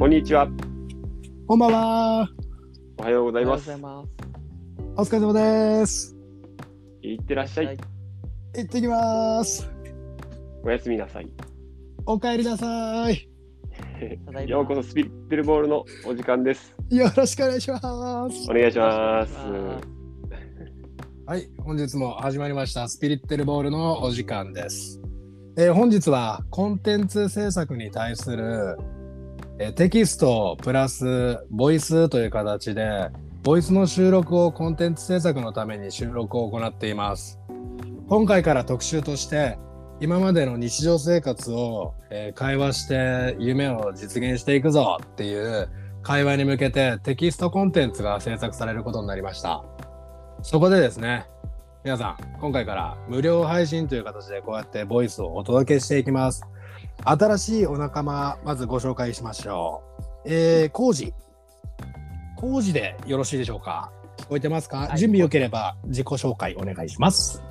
こんにちは。こんばんは。おはようございます。お疲れ様です。いってらっしゃい。はい行ってきます。おやすみなさい。お帰りなさい。ようこそスピリッテルボールのお時間です。よろしくお願いしますお。願いします。よろしくお願いしますはい、本日も始まりましたスピリッテルボールのお時間です。えー本日はコンテンツ制作に対する、えテキストプラスボイスという形でボイスの収録をコンテンツ制作のために収録を行っています。今回から特集として今までの日常生活を、え会話して夢を実現していくぞっていう会話に向けてテキストコンテンツが制作されることになりました。そこでですね、皆さん、今回から無料配信という形でこうやってボイスをお届けしていきます。新しいお仲間、まずご紹介しましょう。えー、コウジ。コウジでよろしいでしょうか？聞こえてますか、はい準備よければ自己紹介お願いします。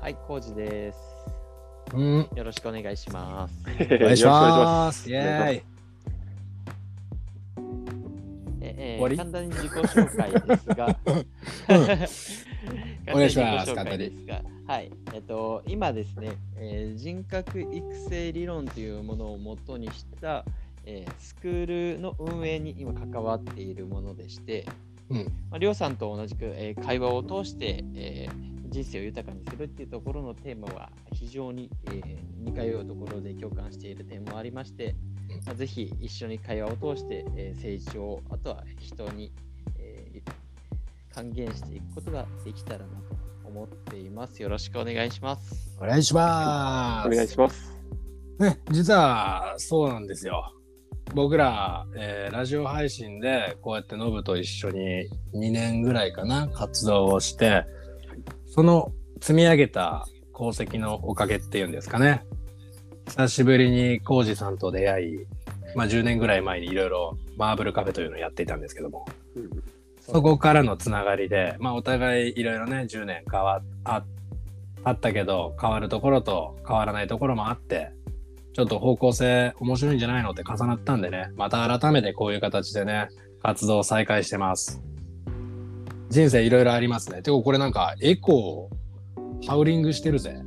はい、コウジです。うん、よろしくお願いします。お願いします。イェーイ。ええ終わり？簡単に自己紹介ですが、お願いします。簡単はい、えっと、今ですね、えー人格育成理論というものを元にした、えースクールの運営に今関わっているものでして、うん。まあ、りょうさんと同じく、えー会話を通して、えー人生を豊かにするっていうところのテーマは非常に、えー似通うところで共感している点もありまして、うん。まあ、ぜひ一緒に会話を通して、えー成長、あとは人に、えー還元していくことができたらなと思っています。よろしくお願いします。お願いします。お願いします。ね、実はそうなんですよ。僕ら、えーラジオ配信でこうやってノブと一緒に2年ぐらいかな活動をしてその積み上げた功績のおかげっていうんですかね久しぶりに浩二さんと出会い、まあ、10年ぐらい前にいろいろマーブルカフェというのをやっていたんですけどもうんそこからのつながりで、まあ、お互いいろいろね10年変わああったけど変わるところと変わらないところもあってちょっと方向性面白いんじゃないのって重なったんでねまた改めてこういう形でね活動を再開してます。人生いろいろありますね。てかこれなんかエコーハウリングしてるぜ。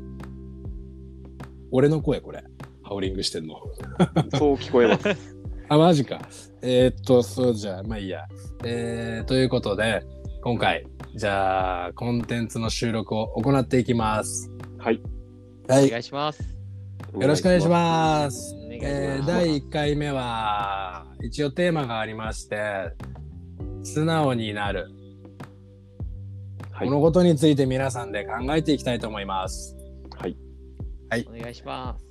俺の声これ。ハウリングしてんの。そう聞こえます。あ、マジか。えーっと、そうじゃあ、まあいいや。えー、ということで、今回、じゃあ、コンテンツの収録を行っていきます。はい。はい。よお願いします。ろしくお願いします。お願いしますえー第1回目は、一応テーマがありまして、素直になる。はいこのことについて皆さんで考えていきたいと思います。はい。お願いします。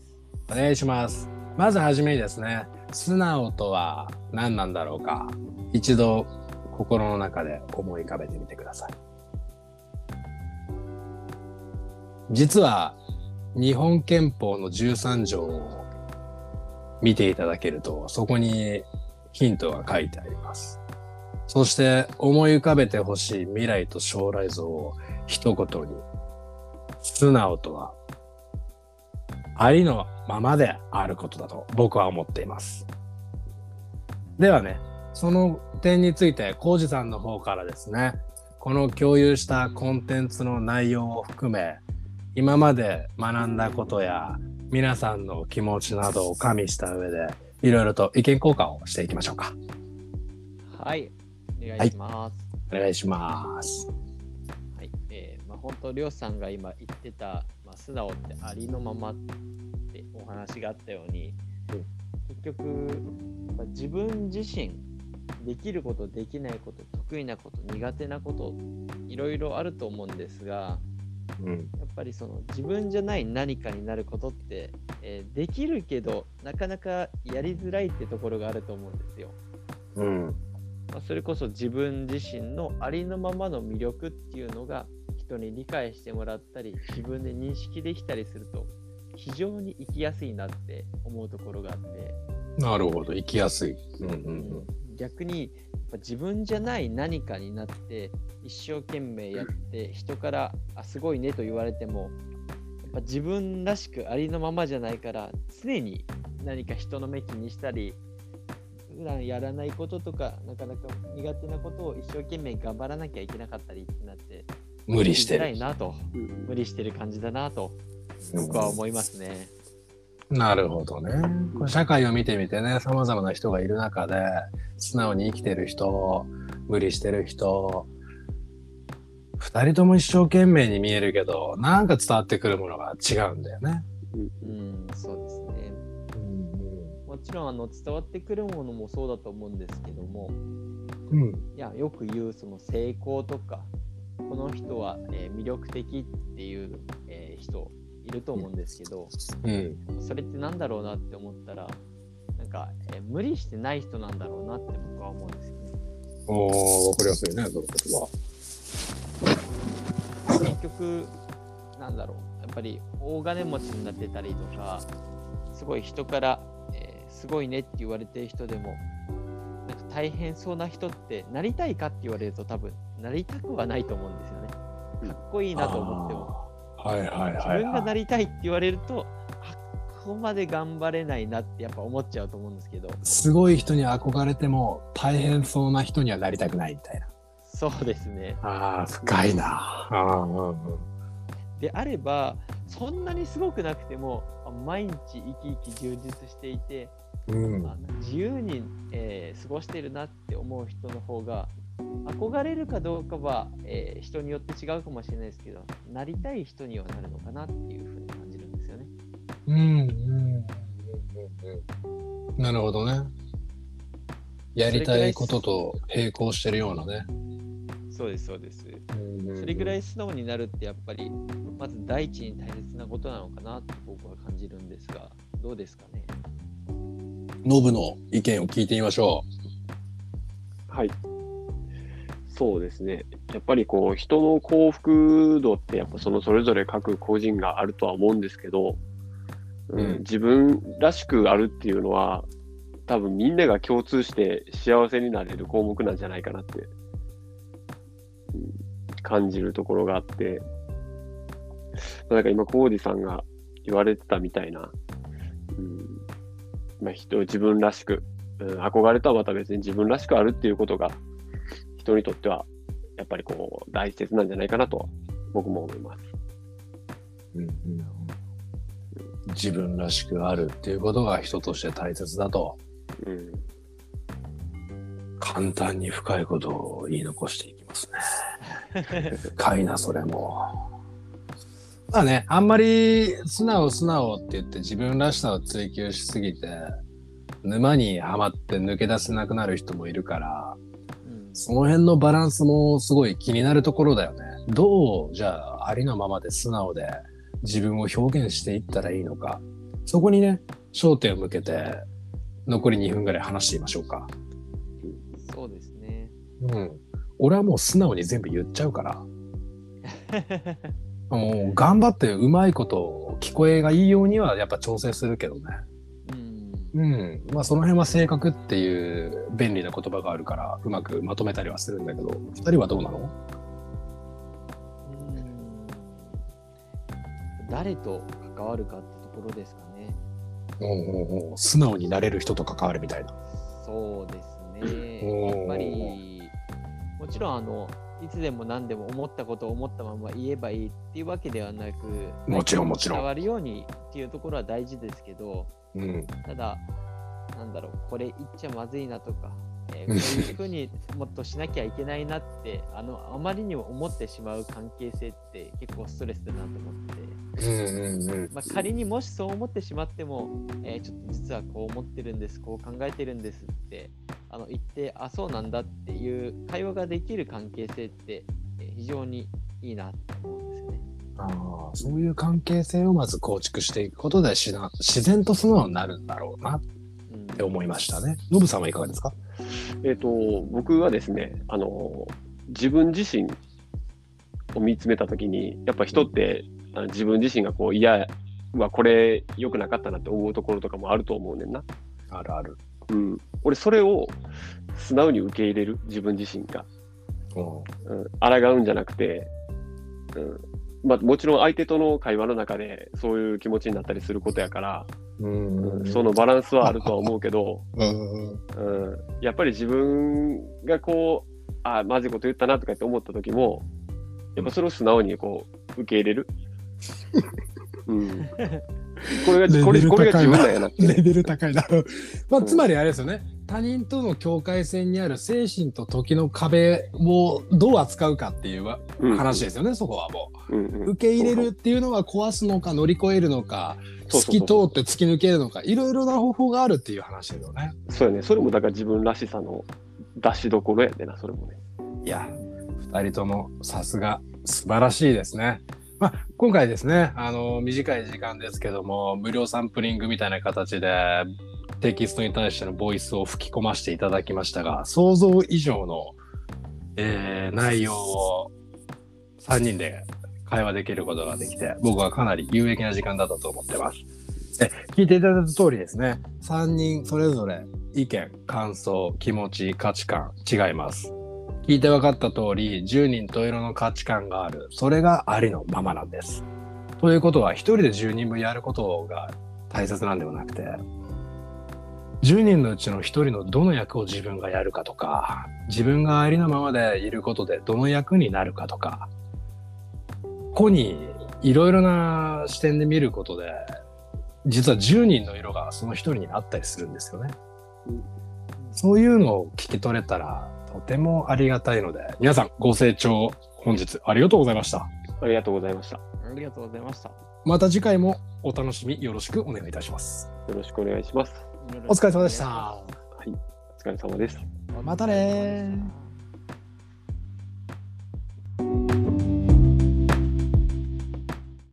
お願いします。まずはじめにですね、素直とは何なんだろうか。一度心の中で思い浮かべてみてください。実は日本憲法の13条を見ていただけると、そこにヒントが書いてあります。そして思い浮かべてほしい未来と将来像を一言に、素直とはありのままであることだと僕は思っています。ではね、その点について、コウジさんの方からですね、この共有したコンテンツの内容を含め、今まで学んだことや皆さんの気持ちなどを加味した上で、いろいろと意見交換をしていきましょうか。はい。お願いします。お願いします。はい、えーまあ、本当、りょうさんが今言ってた、まあ、素直ってありのままってお話があったように、うん結局、まあ自分自身、できること、できないこと、得意なこと、苦手なこと、いろいろあると思うんですが、うん。やっぱりその自分じゃない何かになることって、えーできるけど、なかなかやりづらいってところがあると思うんですよ。うん。まあ、それこそ自分自身のありのままの魅力っていうのが人に理解してもらったり自分で認識できたりすると非常に生きやすいなって思うところがあって、なるほど。生きやすい。うんうん逆にやっぱ自分じゃない何かになって一生懸命やって人からあすごいねと言われてもやっぱ自分らしくありのままじゃないから常に何か人の目気にしたり普段やらないこととか、なかなか苦手なことを一生懸命頑張らなきゃいけなかったりってなって、無理してるやりづらい。なと、無理してる感じだなと、僕は思いますね。なるほどね。これ社会を見てみてね、様々な人がいる中で、素直に生きてる人、無理してる人、二人とも一生懸命に見えるけど、なんか伝わってくるものが違うんだよね。うん、そうですね。もちろんあの伝わってくるものもそうだと思うんですけども、うん。いやよく言うその成功とか、この人は、えー魅力的っていう、えー人いると思うんですけど、うん。それってなんだろうなって思ったら、なんか、えー無理してない人なんだろうなって僕は思うんですよね。おー、わかりやすいね、その言葉。結局、なんだろう、やっぱり大金持ちになってたりとか、すごい人から、えーすごいねって言われてる人でも、なんか大変そうな人って、なりたいかって言われると多分、なりたくはないと思うんですよね。かっこいいなと思っても。はいはい自はい、分がなりたいって言われると、あここまで頑張れないなってやっぱ思っちゃうと思うんですけど、すごい人に憧れても大変そうな人にはなりたくないみたいな。そうですね。ああ、深いな。ああ、うんうん。であれば、そんなにすごくなくても、あ毎日生き生き充実していて、うんあ自由に、えー過ごしてるなって思う人の方が、憧れるかどうかは、えー人によって違うかもしれないですけど、なりたい人にはなるのかなっていうふうに感じるんですよね。うんうんうんうんなるほどね。やりたいことと並行してるようなね。そうです、そうです。そそれぐらい素直になるってやっぱりまず第一に大切なことなのかなって僕は感じるんですがどうですかね？ノブの意見を聞いてみましょはい。そうですね。やっぱりこう、人の幸福度って、やっぱそのそれぞれ各個人があるとは思うんですけど、うんうん自分らしくあるっていうのは、多分みんなが共通して幸せになれる項目なんじゃないかなって、うん感じるところがあって、なんか今、コーディさんが言われてたみたいな、うんまあ、人、自分らしく、うん、憧れとはまた別に自分らしくあるっていうことが人にとってはやっぱりこう大切なんじゃないかなと僕も思います。う。自分らしくあるっていうことが人として大切だと。うん、簡単に深いことを言い残していきますね。深いな、それも。まあね、あんまり素直素直って言って自分らしさを追求しすぎて、沼にはまって抜け出せなくなる人もいるから、うんその辺のバランスもすごい気になるところだよね。どう、じゃあ、ありのままで素直で自分を表現していったらいいのか。そこにね、焦点を向けて、残り2分ぐらい話してみましょうか。そうですねうん。俺はもう素直に全部言っちゃうから。もう頑張ってうまいこと聞こえがいいようにはやっぱ調整するけどね。うんうん。まあその辺は性格っていう便利な言葉があるからうまくまとめたりはするんだけど、二人はどうなの？うん誰と関わるかってところですかねうんうんうん。素直になれる人と関わるみたいな。そうですねやっぱりもちろんあのいつでも何でも思ったことを思ったまま言えばいいっていうわけではなくもちろんもちろん伝わるようにっていうところは大事ですけどうん。ただなんだろうこれ言っちゃまずいなとか、えーうん こういうふうにもっとしなきゃいけないなってあのあまりにも思ってしまう関係性って結構ストレスだなと思って。まあ、仮にもしそう思ってしまっても、えーちょっと実はこう思ってるんですこう考えてるんですってあの言ってあそうなんだっていう会話ができる関係性って、えー非常にいいなって思うんですよね。ああ、そういう関係性をまず構築していくことでしな自然と素直になるんだろうなっうんて思いましたね。ノブさんはいかがですか？えっ、と僕はですねあの自分自身を見つめた時にやっぱ人ってあの自分自身がこういやうわこれ良くなかったなって思うところとかもあると思うねんな。あるある。うん、俺それを素直に受け入れる。自分自身が。うん。うん、抗うんじゃなくて、うん。まあ、もちろん相手との会話の中でそういう気持ちになったりすることやから、うん。そのバランスはあるとは思うけど、うん。うん、やっぱり自分がこう、あまずいこと言ったなとかって思った時も、やっぱそれを素直にこう受け入れる。うん、これがこれこれが自分なんやな。レベル高いな。まあ、つまりあれですよね。他人との境界線にある精神と時の壁をどう扱うかっていううん話ですよね、そこはもうんうんう。受け入れるっていうのは壊すのか乗り越えるのか、そうそうそう透き通って突き抜けるのか、いろいろな方法があるっていう話ですよね。そうやね。それもだから自分らしさの出しどころやでな、それもね。いや、二人ともさすが素晴らしいですね。まあ、今回ですね、あの、短い時間ですけども、無料サンプリングみたいな形で、テキストに対してのボイスを吹き込ませていただきましたが、想像以上の、えー内容を3人で会話できることができて、僕はかなり有益な時間だったと思ってます。で聞いていただいた通りですね、3人それぞれ意見、感想、気持ち、価値観違います。聞いて分かった通り、10人十色の価値観がある。それがありのままなんです。ということは、一人で10人分やることが大切なんではなくて、10人のうちの一人のどの役を自分がやるかとか、自分がありのままでいることでどの役になるかとか、ここにいろいろな視点で見ることで、実は10人の色がその一人になったりするんですよね。そういうのを聞き取れたらとてもありがたいので、皆さんご清聴本日ありがとうございました。ありがとうございました。ありがとうございました。また次回もお楽しみよろしくお願いいたします。よろしくお願いします。お疲れ様でした。お疲れ様です。またねー